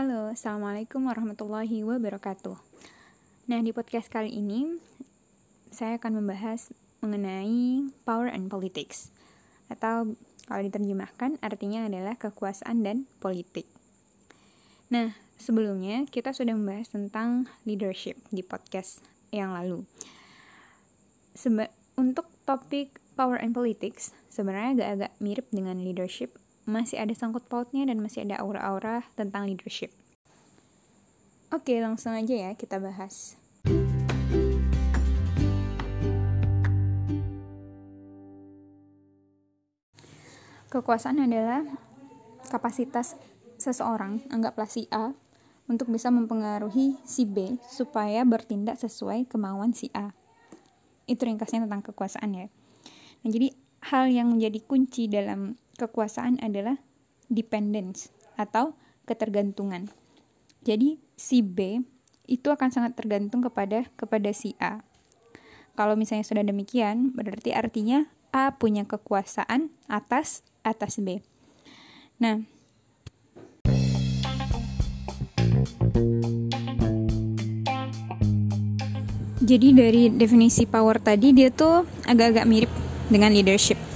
Halo, Assalamualaikum warahmatullahi wabarakatuh. Nah, di podcast kali ini saya akan membahas mengenai power and politics atau kalau diterjemahkan artinya adalah kekuasaan dan politik. Nah, sebelumnya kita sudah membahas tentang leadership di podcast yang lalu. Seba untuk topik power and politics sebenarnya agak-agak mirip dengan leadership masih ada sangkut pautnya dan masih ada aura-aura tentang leadership. Oke, langsung aja ya kita bahas. Kekuasaan adalah kapasitas seseorang, anggaplah si A, untuk bisa mempengaruhi si B supaya bertindak sesuai kemauan si A. Itu ringkasnya tentang kekuasaan ya. Nah, jadi hal yang menjadi kunci dalam kekuasaan adalah dependence atau ketergantungan. Jadi si B itu akan sangat tergantung kepada kepada si A. Kalau misalnya sudah demikian, berarti artinya A punya kekuasaan atas atas B. Nah, jadi dari definisi power tadi dia tuh agak-agak mirip dengan leadership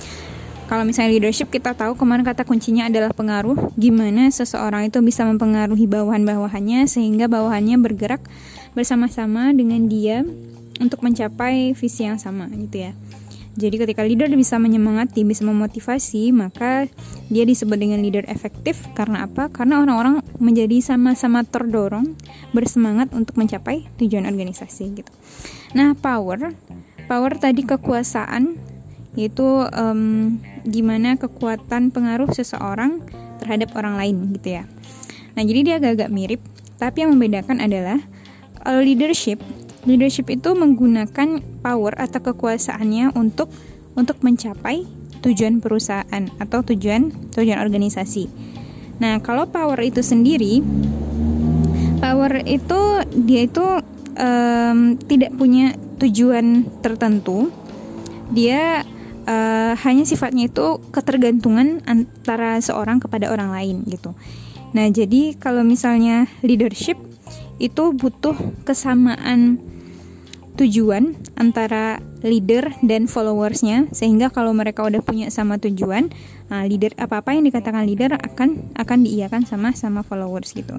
kalau misalnya leadership kita tahu kemarin kata kuncinya adalah pengaruh. Gimana seseorang itu bisa mempengaruhi bawahan-bawahannya sehingga bawahannya bergerak bersama-sama dengan dia untuk mencapai visi yang sama gitu ya. Jadi ketika leader bisa menyemangati, bisa memotivasi, maka dia disebut dengan leader efektif. Karena apa? Karena orang-orang menjadi sama-sama terdorong, bersemangat untuk mencapai tujuan organisasi gitu. Nah, power, power tadi kekuasaan yaitu um, gimana kekuatan pengaruh seseorang terhadap orang lain gitu ya. Nah jadi dia agak-agak mirip, tapi yang membedakan adalah kalau leadership, leadership itu menggunakan power atau kekuasaannya untuk untuk mencapai tujuan perusahaan atau tujuan tujuan organisasi. Nah kalau power itu sendiri, power itu dia itu um, tidak punya tujuan tertentu, dia uh, hanya sifatnya itu ketergantungan antara seorang kepada orang lain gitu. Nah, jadi kalau misalnya leadership itu butuh kesamaan tujuan antara leader dan followersnya sehingga kalau mereka udah punya sama tujuan nah leader apa apa yang dikatakan leader akan akan diiakan sama sama followers gitu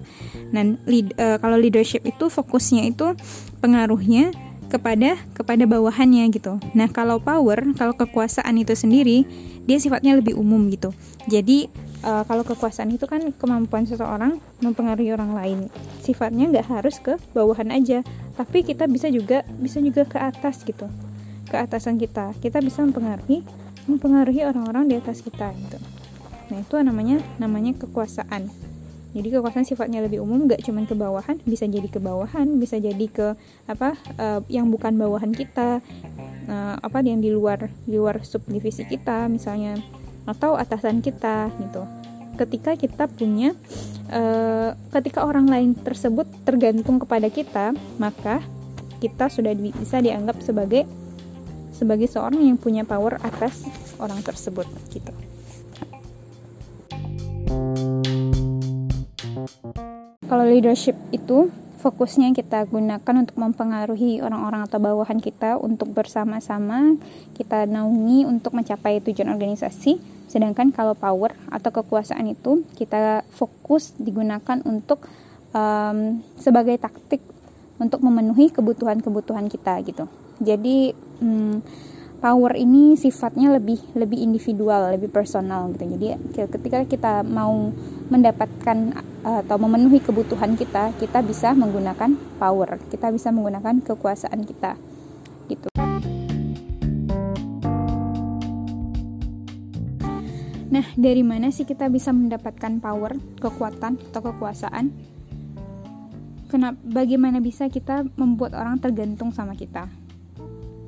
dan lead, uh, kalau leadership itu fokusnya itu pengaruhnya kepada kepada bawahannya gitu. Nah, kalau power, kalau kekuasaan itu sendiri, dia sifatnya lebih umum gitu. Jadi uh, kalau kekuasaan itu kan kemampuan seseorang mempengaruhi orang lain. Sifatnya nggak harus ke bawahan aja, tapi kita bisa juga bisa juga ke atas gitu. Ke atasan kita. Kita bisa mempengaruhi mempengaruhi orang-orang di atas kita gitu. Nah, itu namanya namanya kekuasaan jadi kekuasaan sifatnya lebih umum gak cuma ke bawahan bisa jadi ke bawahan bisa jadi ke apa uh, yang bukan bawahan kita uh, apa yang di luar di luar subdivisi kita misalnya atau atasan kita gitu. Ketika kita punya uh, ketika orang lain tersebut tergantung kepada kita maka kita sudah bisa dianggap sebagai sebagai seorang yang punya power atas orang tersebut gitu Kalau leadership itu fokusnya kita gunakan untuk mempengaruhi orang-orang atau bawahan kita untuk bersama-sama kita naungi untuk mencapai tujuan organisasi. Sedangkan kalau power atau kekuasaan itu kita fokus digunakan untuk um, sebagai taktik untuk memenuhi kebutuhan-kebutuhan kita gitu. Jadi um, power ini sifatnya lebih lebih individual, lebih personal gitu. Jadi ketika kita mau mendapatkan atau memenuhi kebutuhan kita, kita bisa menggunakan power. Kita bisa menggunakan kekuasaan kita. Gitu. Nah, dari mana sih kita bisa mendapatkan power, kekuatan atau kekuasaan? Kenapa bagaimana bisa kita membuat orang tergantung sama kita?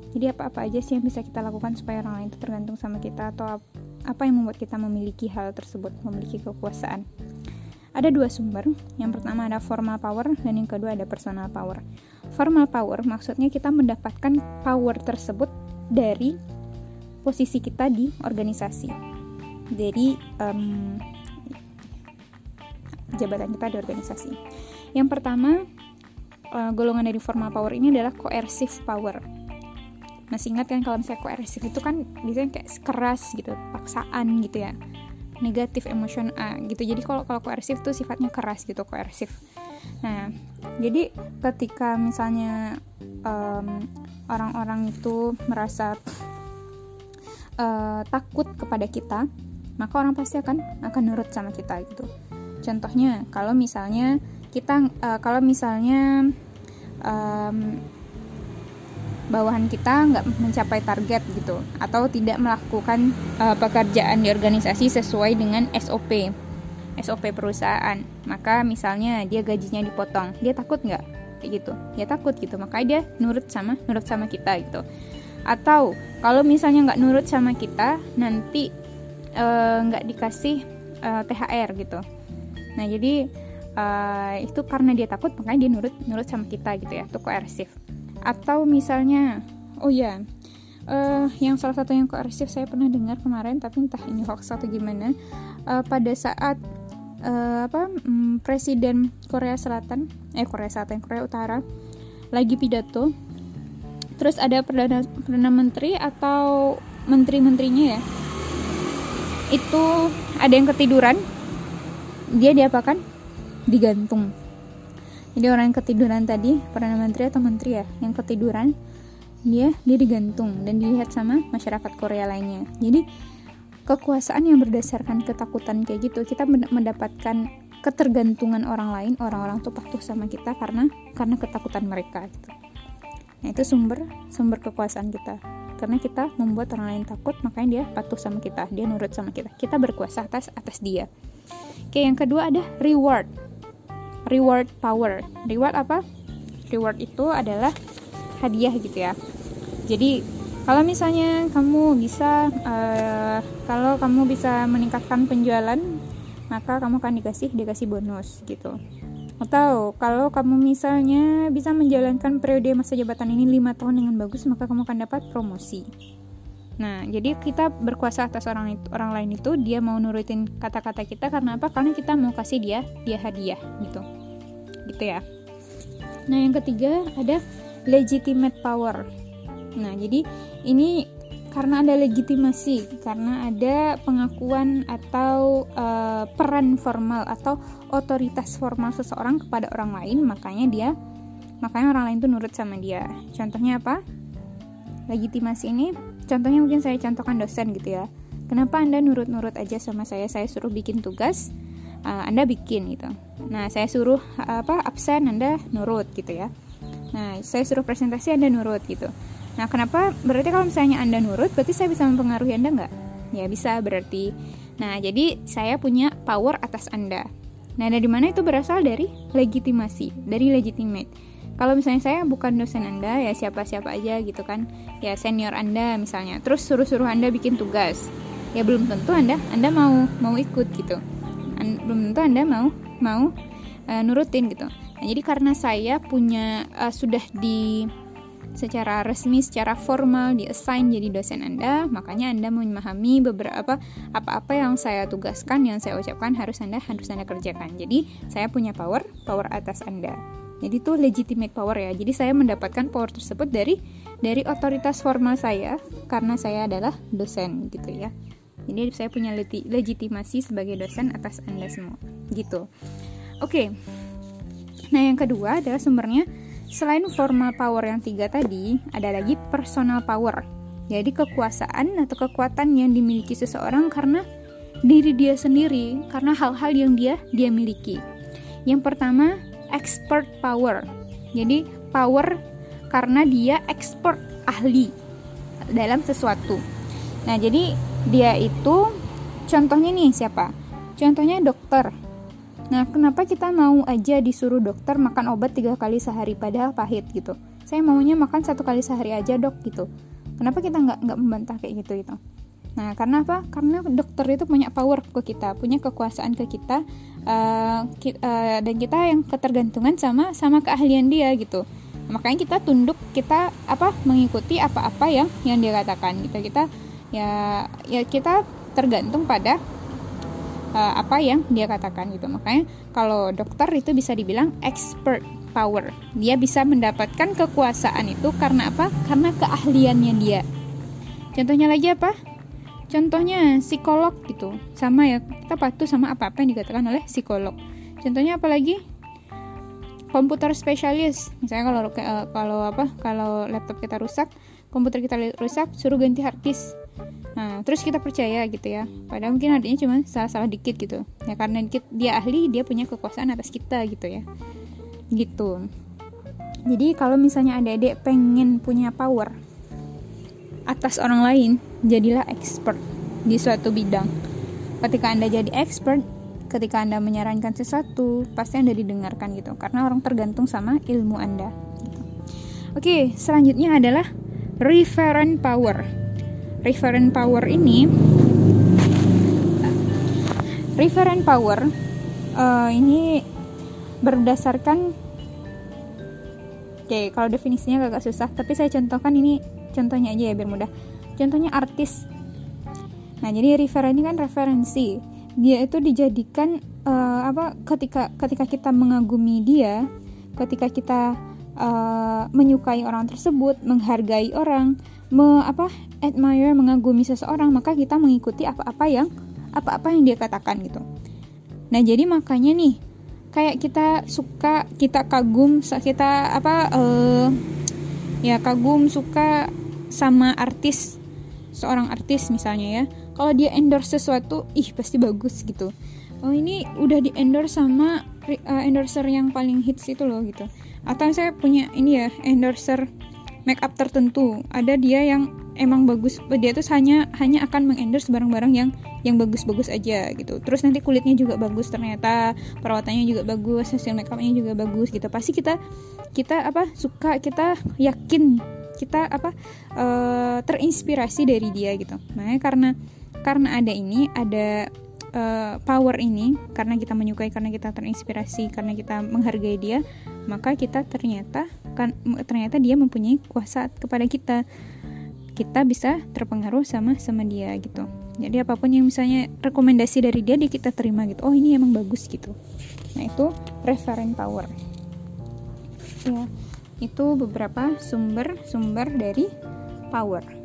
Jadi apa-apa aja sih yang bisa kita lakukan supaya orang lain itu tergantung sama kita atau apa yang membuat kita memiliki hal tersebut, memiliki kekuasaan. Ada dua sumber, yang pertama ada formal power dan yang kedua ada personal power. Formal power maksudnya kita mendapatkan power tersebut dari posisi kita di organisasi. Jadi um, jabatan kita di organisasi. Yang pertama, uh, golongan dari formal power ini adalah coercive power. Masih ingat kan kalau misalnya coercive itu kan biasanya kayak keras gitu, paksaan gitu ya. Negatif emotion uh, gitu. Jadi kalau kalau coercive tuh sifatnya keras gitu, coercive. Nah, jadi ketika misalnya orang orang-orang itu merasa uh, takut kepada kita, maka orang pasti akan akan nurut sama kita gitu. Contohnya, kalau misalnya kita uh, kalau misalnya um, bawahan kita nggak mencapai target gitu atau tidak melakukan uh, pekerjaan di organisasi sesuai dengan SOP SOP perusahaan. Maka misalnya dia gajinya dipotong dia takut nggak? Kayak gitu. Dia takut gitu maka dia nurut sama nurut sama kita gitu. Atau kalau misalnya nggak nurut sama kita nanti eh, nggak uh, dikasih uh, THR gitu. Nah jadi uh, itu karena dia takut makanya dia nurut nurut sama kita gitu ya itu koersif atau misalnya oh ya uh, yang salah satu yang koersif saya pernah dengar kemarin tapi entah ini hoax atau gimana uh, pada saat uh, apa um, presiden Korea Selatan eh Korea Selatan Korea Utara lagi pidato terus ada perdana perdana menteri atau menteri-menterinya ya itu ada yang ketiduran dia diapakan? Digantung jadi orang yang ketiduran tadi perdana menteri atau menteri ya yang ketiduran dia dia digantung dan dilihat sama masyarakat Korea lainnya. Jadi kekuasaan yang berdasarkan ketakutan kayak gitu kita mendapatkan ketergantungan orang lain orang-orang tuh patuh sama kita karena karena ketakutan mereka gitu. Nah itu sumber sumber kekuasaan kita. Karena kita membuat orang lain takut makanya dia patuh sama kita dia nurut sama kita. Kita berkuasa atas atas dia. Oke yang kedua ada reward reward power. Reward apa? Reward itu adalah hadiah gitu ya. Jadi kalau misalnya kamu bisa uh, kalau kamu bisa meningkatkan penjualan, maka kamu akan dikasih dikasih bonus gitu. Atau kalau kamu misalnya bisa menjalankan periode masa jabatan ini lima tahun dengan bagus, maka kamu akan dapat promosi. Nah, jadi kita berkuasa atas orang itu, orang lain itu dia mau nurutin kata-kata kita karena apa? Karena kita mau kasih dia dia hadiah gitu. Gitu ya. Nah, yang ketiga ada legitimate power. Nah, jadi ini karena ada legitimasi, karena ada pengakuan atau uh, peran formal atau otoritas formal seseorang kepada orang lain, makanya dia makanya orang lain tuh nurut sama dia. Contohnya apa? Legitimasi ini Contohnya mungkin saya contohkan dosen gitu ya. Kenapa Anda nurut-nurut aja sama saya? Saya suruh bikin tugas, uh, Anda bikin gitu. Nah, saya suruh uh, apa absen Anda nurut gitu ya. Nah, saya suruh presentasi Anda nurut gitu. Nah, kenapa? Berarti kalau misalnya Anda nurut, berarti saya bisa mempengaruhi Anda nggak? Ya bisa berarti. Nah, jadi saya punya power atas Anda. Nah, dari mana itu berasal dari legitimasi, dari legitimate kalau misalnya saya bukan dosen anda ya siapa-siapa aja gitu kan ya senior anda misalnya terus suruh-suruh anda bikin tugas ya belum tentu anda anda mau mau ikut gitu An belum tentu anda mau mau uh, nurutin gitu nah, jadi karena saya punya uh, sudah di secara resmi, secara formal di assign jadi dosen Anda, makanya Anda memahami beberapa apa-apa yang saya tugaskan, yang saya ucapkan harus Anda harus Anda kerjakan. Jadi, saya punya power, power atas Anda. Jadi itu legitimate power ya. Jadi saya mendapatkan power tersebut dari dari otoritas formal saya karena saya adalah dosen gitu ya. Jadi saya punya legitimasi sebagai dosen atas Anda semua. Gitu. Oke. Nah, yang kedua adalah sumbernya selain formal power yang tiga tadi, ada lagi personal power. Jadi kekuasaan atau kekuatan yang dimiliki seseorang karena diri dia sendiri, karena hal-hal yang dia dia miliki. Yang pertama, expert power. Jadi power karena dia expert ahli dalam sesuatu. Nah, jadi dia itu contohnya nih siapa? Contohnya dokter. Nah, kenapa kita mau aja disuruh dokter makan obat tiga kali sehari padahal pahit gitu? Saya maunya makan satu kali sehari aja dok gitu. Kenapa kita nggak nggak membantah kayak gitu gitu? Nah, karena apa? Karena dokter itu punya power ke kita, punya kekuasaan ke kita, uh, ki, uh, dan kita yang ketergantungan sama sama keahlian dia gitu. Makanya kita tunduk, kita apa mengikuti apa-apa yang yang dia katakan. Kita gitu. kita ya ya kita tergantung pada uh, apa yang dia katakan gitu. Makanya kalau dokter itu bisa dibilang expert power. Dia bisa mendapatkan kekuasaan itu karena apa? Karena keahliannya dia. Contohnya lagi apa? Contohnya psikolog gitu. Sama ya kita patuh sama apa apa yang dikatakan oleh psikolog. Contohnya apa lagi? Komputer spesialis. Misalnya kalau uh, kalau apa? Kalau laptop kita rusak komputer kita rusak suruh ganti hard disk nah terus kita percaya gitu ya padahal mungkin adanya cuma salah-salah dikit gitu ya karena dikit dia ahli dia punya kekuasaan atas kita gitu ya gitu jadi kalau misalnya adik-adik pengen punya power atas orang lain jadilah expert di suatu bidang ketika anda jadi expert ketika Anda menyarankan sesuatu, pasti Anda didengarkan gitu. Karena orang tergantung sama ilmu Anda. Gitu. Oke, selanjutnya adalah referent power. Referent power ini, referent power uh, ini berdasarkan, oke, okay, kalau definisinya agak susah, tapi saya contohkan ini contohnya aja ya biar mudah. Contohnya artis. Nah, jadi referent ini kan referensi dia itu dijadikan uh, apa ketika ketika kita mengagumi dia ketika kita uh, menyukai orang tersebut menghargai orang me, apa admire mengagumi seseorang maka kita mengikuti apa-apa yang apa-apa yang dia katakan gitu. Nah jadi makanya nih kayak kita suka kita kagum kita apa uh, ya kagum suka sama artis seorang artis misalnya ya. Kalau dia endorse sesuatu ih pasti bagus gitu. Oh ini udah di endorse sama uh, endorser yang paling hits itu loh gitu atau saya punya ini ya endorser make up tertentu. Ada dia yang emang bagus dia tuh hanya hanya akan mengendorse barang-barang yang yang bagus-bagus aja gitu. Terus nanti kulitnya juga bagus ternyata perawatannya juga bagus hasil make upnya juga bagus gitu. Pasti kita kita apa suka kita yakin kita apa uh, terinspirasi dari dia gitu. Makanya karena karena ada ini ada uh, power ini karena kita menyukai karena kita terinspirasi karena kita menghargai dia maka kita ternyata kan ternyata dia mempunyai kuasa kepada kita. Kita bisa terpengaruh sama sama dia gitu. Jadi apa pun yang misalnya rekomendasi dari dia dia kita terima gitu. Oh ini emang bagus gitu. Nah itu referent power. Ya itu beberapa sumber-sumber dari power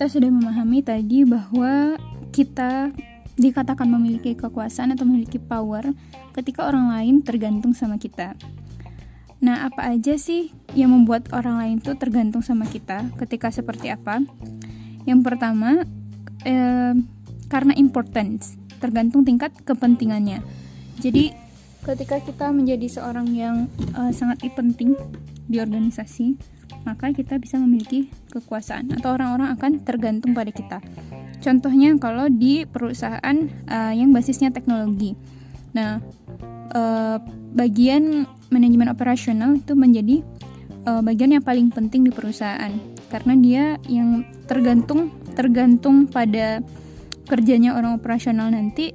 kita sudah memahami tadi bahwa kita dikatakan memiliki kekuasaan atau memiliki power ketika orang lain tergantung sama kita. Nah, apa aja sih yang membuat orang lain itu tergantung sama kita ketika seperti apa? Yang pertama, eh, karena importance, tergantung tingkat kepentingannya. Jadi, ketika kita menjadi seorang yang eh, sangat penting di organisasi, maka kita bisa memiliki kekuasaan atau orang-orang akan tergantung pada kita. Contohnya kalau di perusahaan uh, yang basisnya teknologi. Nah, uh, bagian manajemen operasional itu menjadi uh, bagian yang paling penting di perusahaan karena dia yang tergantung tergantung pada kerjanya orang operasional nanti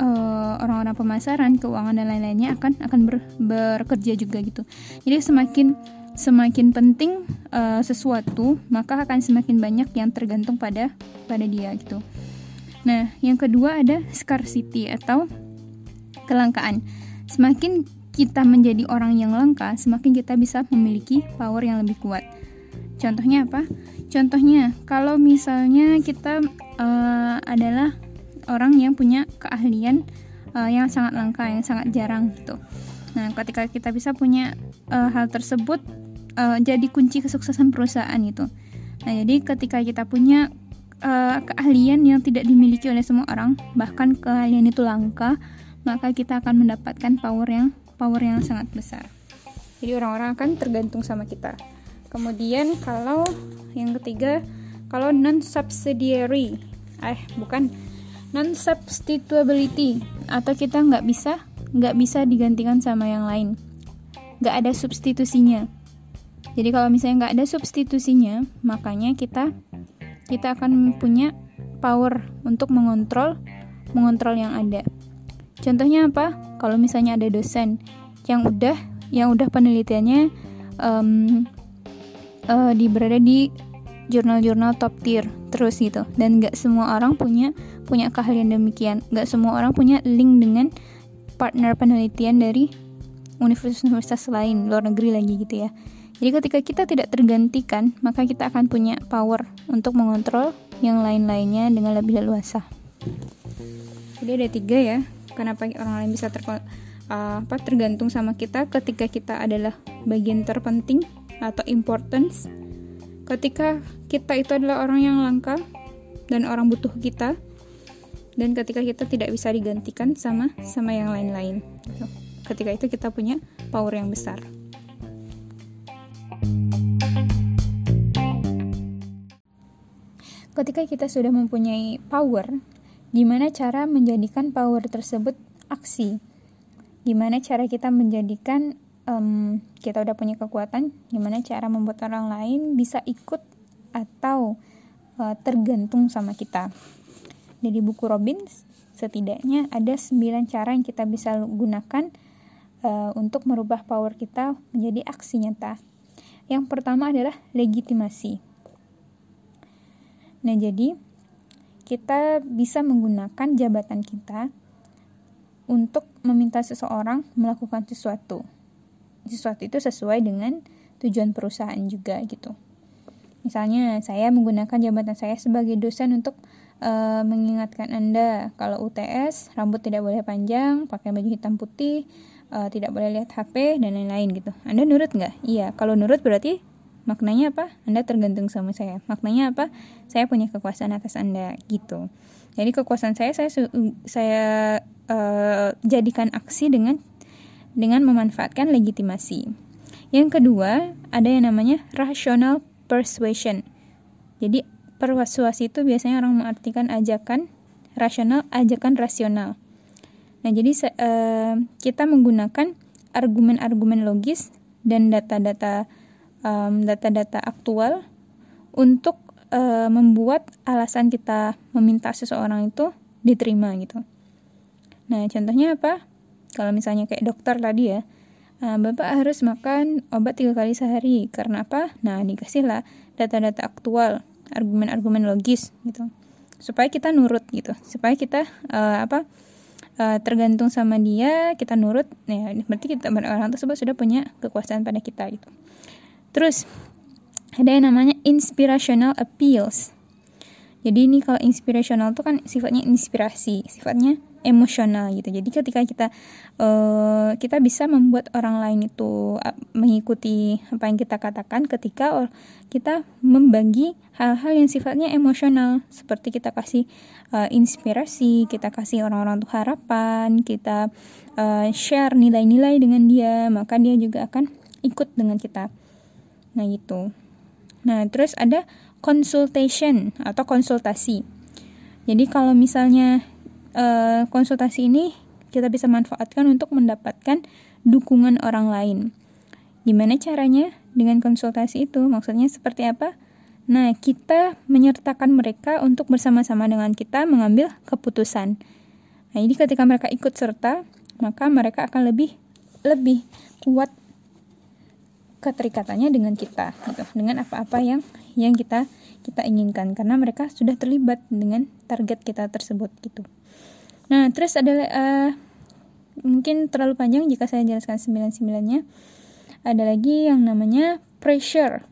orang-orang uh, pemasaran, keuangan dan lain-lainnya akan akan ber, bekerja juga gitu. Jadi semakin semakin penting uh, sesuatu, maka akan semakin banyak yang tergantung pada pada dia gitu. Nah, yang kedua ada scarcity atau kelangkaan. Semakin kita menjadi orang yang langka, semakin kita bisa memiliki power yang lebih kuat. Contohnya apa? Contohnya, kalau misalnya kita uh, adalah orang yang punya keahlian uh, yang sangat langka, yang sangat jarang gitu. Nah, ketika kita bisa punya uh, hal tersebut uh, jadi kunci kesuksesan perusahaan itu. Nah, jadi ketika kita punya uh, keahlian yang tidak dimiliki oleh semua orang, bahkan keahlian itu langka, maka kita akan mendapatkan power yang power yang sangat besar. Jadi orang-orang akan tergantung sama kita. Kemudian kalau yang ketiga, kalau non subsidiary, eh bukan non substituability atau kita nggak bisa nggak bisa digantikan sama yang lain nggak ada substitusinya jadi kalau misalnya nggak ada substitusinya makanya kita kita akan punya power untuk mengontrol mengontrol yang ada. Contohnya apa? Kalau misalnya ada dosen yang udah yang udah penelitiannya um, uh, di berada di jurnal-jurnal top tier terus gitu. Dan nggak semua orang punya punya keahlian demikian. Nggak semua orang punya link dengan partner penelitian dari universitas-universitas lain luar negeri lagi gitu ya jadi ketika kita tidak tergantikan maka kita akan punya power untuk mengontrol yang lain-lainnya dengan lebih leluasa. Jadi ada tiga ya kenapa orang lain bisa ter uh, apa tergantung sama kita ketika kita adalah bagian terpenting atau importance. Ketika kita itu adalah orang yang langka dan orang butuh kita dan ketika kita tidak bisa digantikan sama sama yang lain-lain. Ketika itu kita punya power yang besar ketika kita sudah mempunyai power gimana cara menjadikan power tersebut aksi? Gimana cara kita menjadikan um, kita udah punya kekuatan gimana cara membuat orang lain bisa ikut atau uh, tergantung sama kita? Dari buku Robbins setidaknya ada 9 cara yang kita bisa gunakan uh, untuk merubah power kita menjadi aksi nyata. Yang pertama adalah legitimasi nah jadi kita bisa menggunakan jabatan kita untuk meminta seseorang melakukan sesuatu sesuatu itu sesuai dengan tujuan perusahaan juga gitu. Misalnya, saya menggunakan jabatan saya sebagai dosen untuk uh, mengingatkan Anda kalau UTS rambut tidak boleh panjang, pakai baju hitam putih, uh, tidak boleh lihat HP dan lain-lain gitu. Anda nurut nggak? Iya, kalau nurut berarti maknanya apa? Anda tergantung sama saya. Maknanya apa? Saya punya kekuasaan atas Anda gitu. Jadi kekuasaan saya saya saya uh, jadikan aksi dengan dengan memanfaatkan legitimasi. Yang kedua, ada yang namanya rational persuasion. Jadi, persuasi itu biasanya orang mengartikan ajakan rasional, ajakan rasional. Nah, jadi uh, kita menggunakan argumen-argumen logis dan data-data um, data-data aktual untuk uh, membuat alasan kita meminta seseorang itu diterima gitu. Nah, contohnya apa? Kalau misalnya kayak dokter tadi ya, Nah, Bapak harus makan obat tiga kali sehari. Karena apa? Nah, dikasihlah data-data aktual, argumen-argumen logis gitu. Supaya kita nurut gitu. Supaya kita uh, apa? Uh, tergantung sama dia, kita nurut. Ya, berarti kita orang tersebut sudah punya kekuasaan pada kita gitu. Terus ada yang namanya inspirational appeals. Jadi ini kalau inspirational itu kan sifatnya inspirasi, sifatnya emosional gitu. Jadi ketika kita uh, kita bisa membuat orang lain itu uh, mengikuti apa yang kita katakan ketika kita membagi hal-hal yang sifatnya emosional seperti kita kasih uh, inspirasi, kita kasih orang-orang tuh harapan, kita uh, share nilai-nilai dengan dia, maka dia juga akan ikut dengan kita. Nah, gitu. Nah, terus ada consultation atau konsultasi. Jadi kalau misalnya uh, konsultasi ini kita bisa manfaatkan untuk mendapatkan dukungan orang lain. Gimana caranya dengan konsultasi itu? Maksudnya seperti apa? Nah, kita menyertakan mereka untuk bersama-sama dengan kita mengambil keputusan. Nah, jadi ketika mereka ikut serta, maka mereka akan lebih lebih kuat keterikatannya dengan kita, gitu, dengan apa-apa yang yang kita kita inginkan karena mereka sudah terlibat dengan target kita tersebut gitu. Nah, terus ada uh, mungkin terlalu panjang jika saya jelaskan sembilan-sembilannya. Ada lagi yang namanya pressure.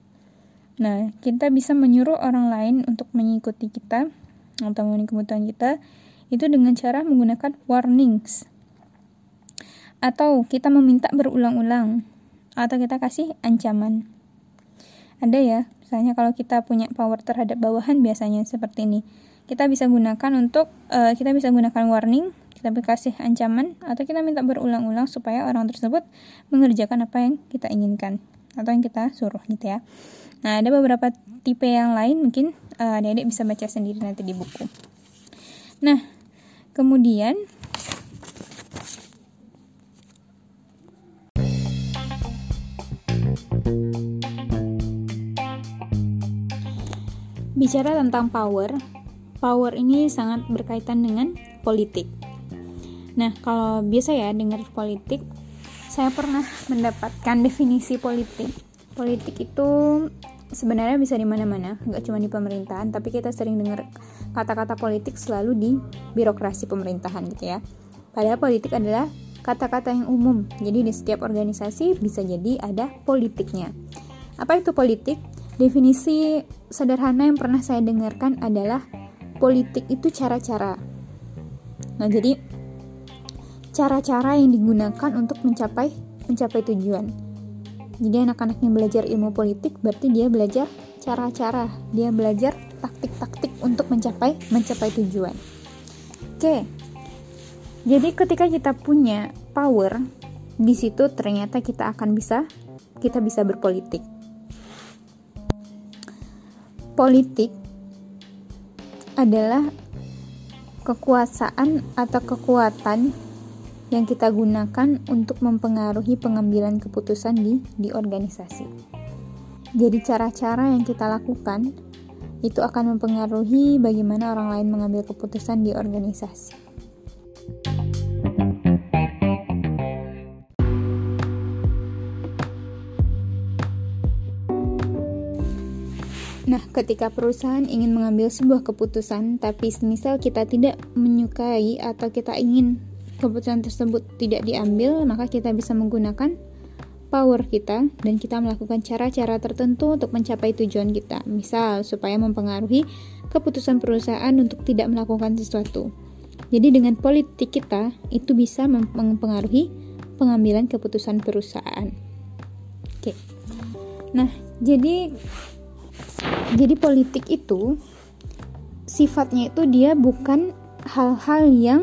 Nah, kita bisa menyuruh orang lain untuk mengikuti kita atau memenuhi kebutuhan kita itu dengan cara menggunakan warnings. Atau kita meminta berulang-ulang atau kita kasih ancaman. Ada ya, misalnya kalau kita punya power terhadap bawahan biasanya seperti ini. Kita bisa gunakan untuk uh, kita bisa gunakan warning kita kasih ancaman atau kita minta berulang-ulang supaya orang tersebut mengerjakan apa yang kita inginkan atau yang kita suruh gitu ya. Nah ada beberapa tipe yang lain mungkin uh, adik-adik bisa baca sendiri nanti di buku. Nah kemudian bicara tentang power power ini sangat berkaitan dengan politik. Nah, kalau biasa ya dengar politik, saya pernah mendapatkan definisi politik. Politik itu sebenarnya bisa di mana-mana, nggak cuma di pemerintahan, tapi kita sering dengar kata-kata politik selalu di birokrasi pemerintahan gitu ya. Padahal politik adalah kata-kata yang umum. Jadi di setiap organisasi bisa jadi ada politiknya. Apa itu politik? Definisi sederhana yang pernah saya dengarkan adalah politik itu cara-cara. Nah, jadi cara-cara yang digunakan untuk mencapai mencapai tujuan. Jadi anak-anak yang belajar ilmu politik berarti dia belajar cara-cara, dia belajar taktik-taktik untuk mencapai mencapai tujuan. Oke. Jadi ketika kita punya power, di situ ternyata kita akan bisa kita bisa berpolitik. Politik adalah kekuasaan atau kekuatan yang kita gunakan untuk mempengaruhi pengambilan keputusan di di organisasi. Jadi cara-cara yang kita lakukan itu akan mempengaruhi bagaimana orang lain mengambil keputusan di organisasi. Ketika perusahaan ingin mengambil sebuah keputusan, tapi semisal kita tidak menyukai atau kita ingin keputusan tersebut tidak diambil, maka kita bisa menggunakan power kita dan kita melakukan cara-cara tertentu untuk mencapai tujuan kita. Misal, supaya mempengaruhi keputusan perusahaan untuk tidak melakukan sesuatu. Jadi dengan politik kita itu bisa mempengaruhi pengambilan keputusan perusahaan. Oke. Nah, jadi jadi politik itu sifatnya itu dia bukan hal-hal yang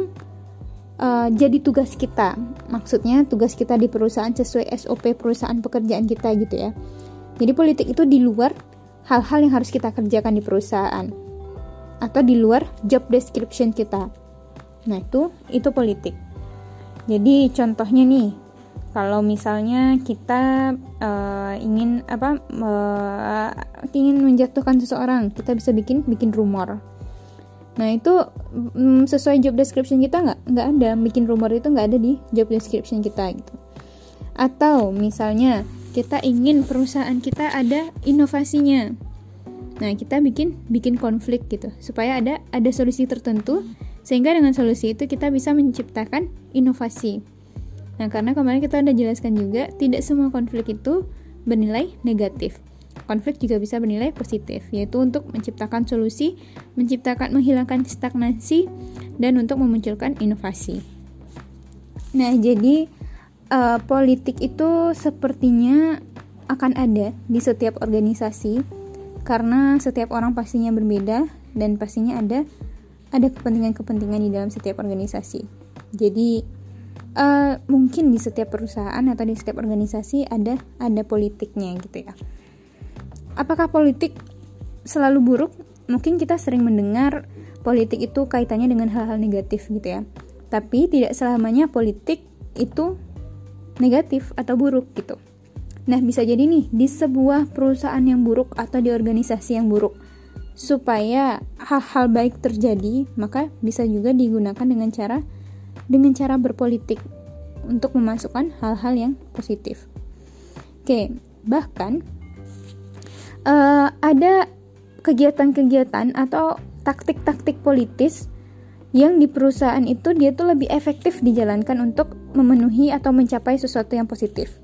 uh, jadi tugas kita. Maksudnya tugas kita di perusahaan sesuai SOP perusahaan pekerjaan kita gitu ya. Jadi politik itu di luar hal-hal yang harus kita kerjakan di perusahaan atau di luar job description kita. Nah, itu itu politik. Jadi contohnya nih, kalau misalnya kita uh, ingin apa uh, ingin menjatuhkan seseorang, kita bisa bikin bikin rumor Nah itu mm, sesuai job description kita nggak nggak ada bikin rumor itu nggak ada di job description kita gitu. Atau misalnya kita ingin perusahaan kita ada inovasinya. Nah kita bikin bikin konflik gitu supaya ada ada solusi tertentu sehingga dengan solusi itu kita bisa menciptakan inovasi. Nah karena kemarin kita udah jelaskan juga tidak semua konflik itu bernilai negatif konflik juga bisa bernilai positif, yaitu untuk menciptakan solusi, menciptakan menghilangkan stagnasi, dan untuk memunculkan inovasi. Nah, jadi uh, politik itu sepertinya akan ada di setiap organisasi karena setiap orang pastinya berbeda dan pastinya ada ada kepentingan-kepentingan di dalam setiap organisasi. Jadi uh, mungkin di setiap perusahaan atau di setiap organisasi ada ada politiknya gitu ya. Apakah politik selalu buruk? Mungkin kita sering mendengar politik itu kaitannya dengan hal-hal negatif gitu ya. Tapi tidak selamanya politik itu negatif atau buruk gitu. Nah, bisa jadi nih di sebuah perusahaan yang buruk atau di organisasi yang buruk. Supaya hal-hal baik terjadi, maka bisa juga digunakan dengan cara dengan cara berpolitik untuk memasukkan hal-hal yang positif. Oke, bahkan uh, ada kegiatan-kegiatan atau taktik-taktik politis yang di perusahaan itu dia tuh lebih efektif dijalankan untuk memenuhi atau mencapai sesuatu yang positif.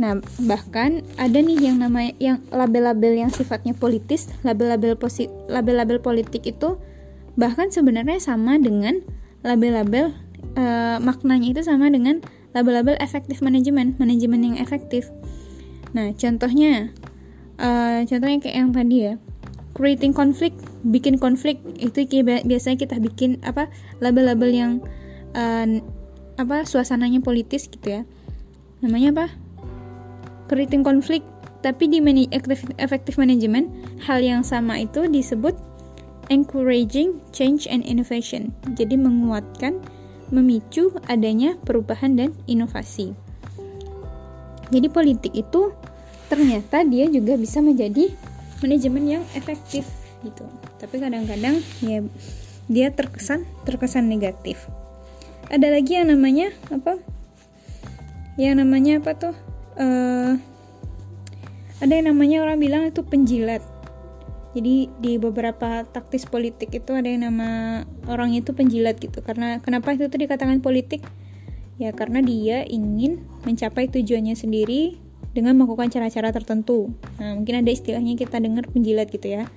Nah, bahkan ada nih yang namanya yang label-label yang sifatnya politis, label-label posi label-label politik itu bahkan sebenarnya sama dengan label-label uh, maknanya itu sama dengan label-label efektif manajemen, manajemen yang efektif. Nah, contohnya uh, contohnya kayak yang tadi ya creating konflik bikin konflik itu biasanya kita bikin apa label-label yang uh, apa suasananya politis gitu ya namanya apa creating konflik tapi di effective management hal yang sama itu disebut encouraging change and innovation. Jadi menguatkan memicu adanya perubahan dan inovasi. Jadi politik itu ternyata dia juga bisa menjadi manajemen yang efektif gitu. Tapi kadang-kadang ya dia terkesan terkesan negatif. Ada lagi yang namanya apa? Yang namanya apa tuh? Uh, ada yang namanya orang bilang itu penjilat jadi di beberapa taktis politik itu ada yang nama orangnya itu penjilat gitu karena kenapa itu tuh dikatakan politik ya karena dia ingin mencapai tujuannya sendiri dengan melakukan cara-cara tertentu. Nah, mungkin ada istilahnya kita dengar penjilat gitu ya.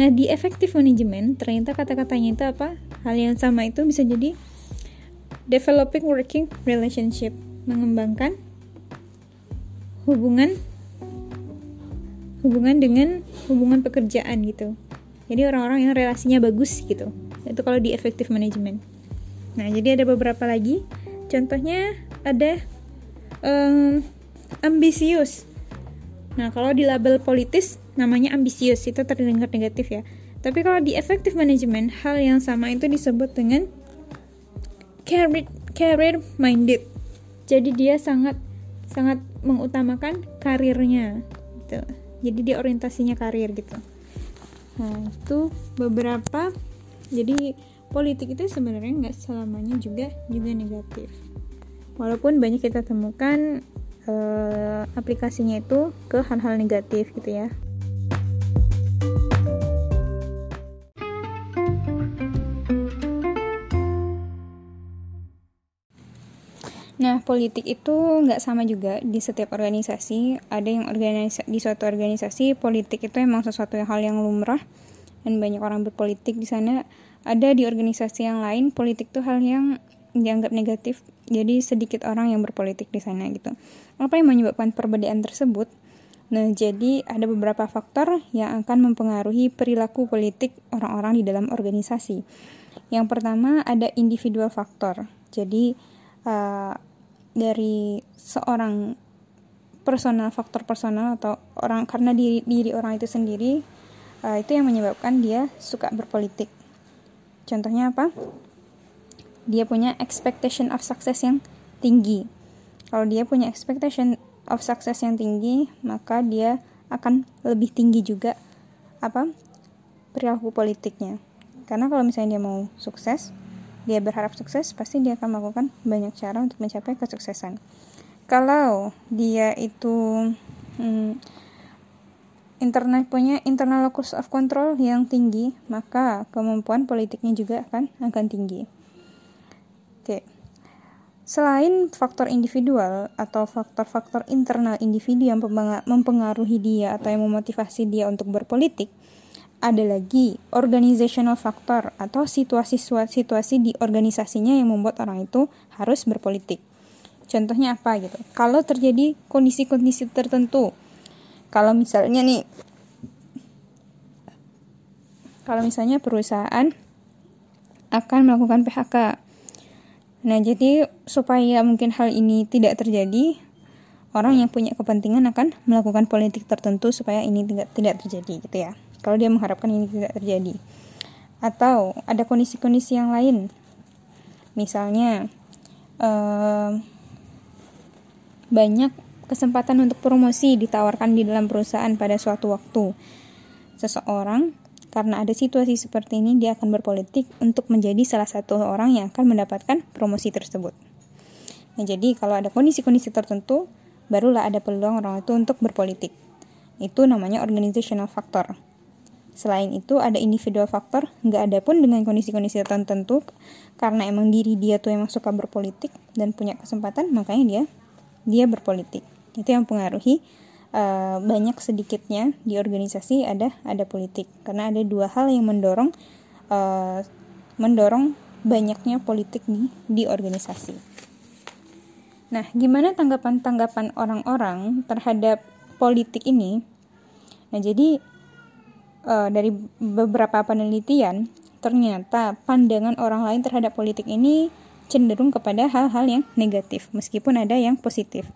Nah, di effective management ternyata kata-katanya itu apa? Hal yang sama itu bisa jadi developing working relationship, mengembangkan hubungan hubungan dengan hubungan pekerjaan gitu. Jadi orang-orang yang relasinya bagus gitu. Itu kalau di effective management. Nah, jadi ada beberapa lagi. Contohnya ada um, ambisius. Nah, kalau di label politis namanya ambisius itu terdengar negatif ya. Tapi kalau di effective management hal yang sama itu disebut dengan career career minded. Jadi dia sangat sangat mengutamakan karirnya gitu. Jadi dia orientasinya karir gitu. Nah, itu beberapa jadi politik itu sebenarnya nggak selamanya juga juga negatif. Walaupun banyak kita temukan uh, aplikasinya itu ke hal-hal negatif gitu ya. Politik itu nggak sama juga di setiap organisasi. Ada yang organisasi di suatu organisasi politik itu emang sesuatu hal yang lumrah dan banyak orang berpolitik di sana. Ada di organisasi yang lain politik itu hal yang dianggap negatif. Jadi sedikit orang yang berpolitik di sana gitu. Apa yang menyebabkan perbedaan tersebut? Nah, jadi ada beberapa faktor yang akan mempengaruhi perilaku politik orang-orang di dalam organisasi. Yang pertama ada individual faktor. Jadi uh, dari seorang personal faktor personal atau orang karena diri diri orang itu sendiri uh, itu yang menyebabkan dia suka berpolitik. Contohnya apa? Dia punya expectation of success yang tinggi kalau dia punya expectation of success yang tinggi, maka dia akan lebih tinggi juga apa perilaku politiknya. Karena kalau misalnya dia mau sukses, dia berharap sukses, pasti dia akan melakukan banyak cara untuk mencapai kesuksesan. Kalau dia itu hmm, internet punya internal locus of control yang tinggi, maka kemampuan politiknya juga akan akan tinggi. Oke. Selain faktor individual atau faktor-faktor internal individu yang mempengaruhi dia atau yang memotivasi dia untuk berpolitik, ada lagi organizational factor atau situasi-situasi di organisasinya yang membuat orang itu harus berpolitik. Contohnya apa gitu? Kalau terjadi kondisi-kondisi tertentu, kalau misalnya nih, kalau misalnya perusahaan akan melakukan PHK, Nah, jadi supaya mungkin hal ini tidak terjadi, orang yang punya kepentingan akan melakukan politik tertentu supaya ini tidak tidak terjadi gitu ya. Kalau dia mengharapkan ini tidak terjadi. Atau ada kondisi-kondisi yang lain. Misalnya eh, banyak kesempatan untuk promosi ditawarkan di dalam perusahaan pada suatu waktu. Seseorang karena ada situasi seperti ini, dia akan berpolitik untuk menjadi salah satu orang yang akan mendapatkan promosi tersebut. Nah, jadi kalau ada kondisi-kondisi tertentu, barulah ada peluang orang itu untuk berpolitik. Itu namanya organizational factor. Selain itu ada individual factor, nggak ada pun dengan kondisi-kondisi tertentu, karena emang diri dia tuh emang suka berpolitik dan punya kesempatan, makanya dia dia berpolitik. Itu yang mempengaruhi uh, banyak sedikitnya di organisasi ada ada politik karena ada dua hal yang mendorong uh, mendorong banyaknya politik di di organisasi. Nah, gimana tanggapan-tanggapan orang-orang terhadap politik ini? Nah, jadi uh, dari beberapa penelitian ternyata pandangan orang lain terhadap politik ini cenderung kepada hal-hal yang negatif meskipun ada yang positif.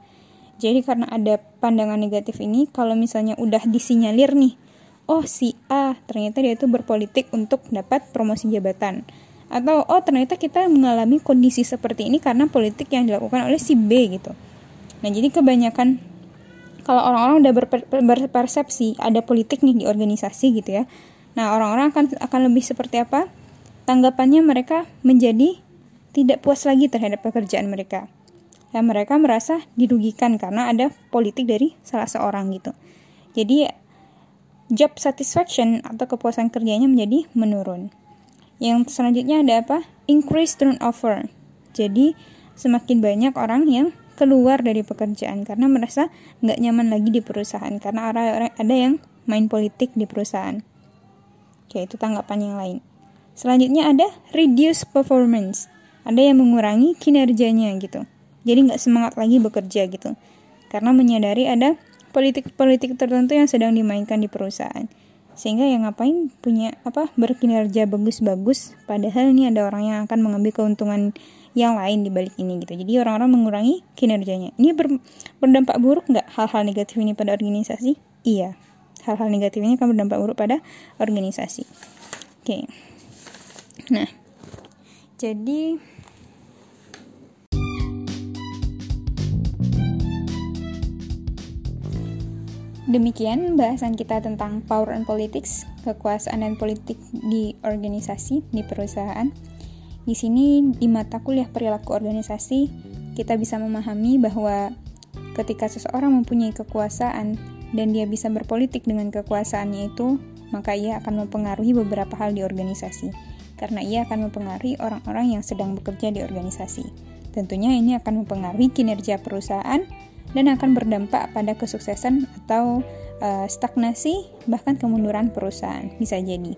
Jadi karena ada pandangan negatif ini, kalau misalnya udah disinyalir nih, oh si A ternyata dia itu berpolitik untuk dapat promosi jabatan. Atau oh ternyata kita mengalami kondisi seperti ini karena politik yang dilakukan oleh si B gitu. Nah jadi kebanyakan kalau orang-orang udah berper, berpersepsi ada politik nih di organisasi gitu ya. Nah orang-orang akan akan lebih seperti apa? Tanggapannya mereka menjadi tidak puas lagi terhadap pekerjaan mereka ya mereka merasa dirugikan karena ada politik dari salah seorang gitu. Jadi job satisfaction atau kepuasan kerjanya menjadi menurun. Yang selanjutnya ada apa? Increase turnover. Jadi semakin banyak orang yang keluar dari pekerjaan karena merasa nggak nyaman lagi di perusahaan karena ada yang main politik di perusahaan. Oke, itu tanggapan yang lain. Selanjutnya ada reduce performance. Ada yang mengurangi kinerjanya gitu jadi nggak semangat lagi bekerja gitu karena menyadari ada politik-politik tertentu yang sedang dimainkan di perusahaan sehingga yang ngapain punya apa berkinerja bagus-bagus padahal ini ada orang yang akan mengambil keuntungan yang lain di balik ini gitu. Jadi orang-orang mengurangi kinerjanya. Ini ber, berdampak buruk nggak hal-hal negatif ini pada organisasi? Iya. Hal-hal negatif ini akan berdampak buruk pada organisasi. Oke. Nah. Jadi Demikian bahasan kita tentang power and politics, kekuasaan dan politik di organisasi, di perusahaan. Di sini di mata kuliah perilaku organisasi, kita bisa memahami bahwa ketika seseorang mempunyai kekuasaan dan dia bisa berpolitik dengan kekuasaannya itu, maka ia akan mempengaruhi beberapa hal di organisasi. Karena ia akan mempengaruhi orang-orang yang sedang bekerja di organisasi. Tentunya ini akan mempengaruhi kinerja perusahaan dan akan berdampak pada kesuksesan atau uh, stagnasi bahkan kemunduran perusahaan bisa jadi.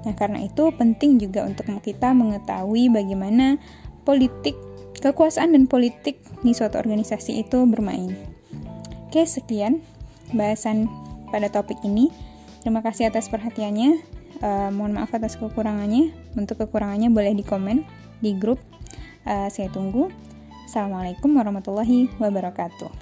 Nah, karena itu penting juga untuk kita mengetahui bagaimana politik, kekuasaan dan politik di suatu organisasi itu bermain. Oke, sekian bahasan pada topik ini. Terima kasih atas perhatiannya. Uh, mohon maaf atas kekurangannya. Untuk kekurangannya boleh di komen di grup. Uh, saya tunggu. Assalamualaikum warahmatullahi wabarakatuh.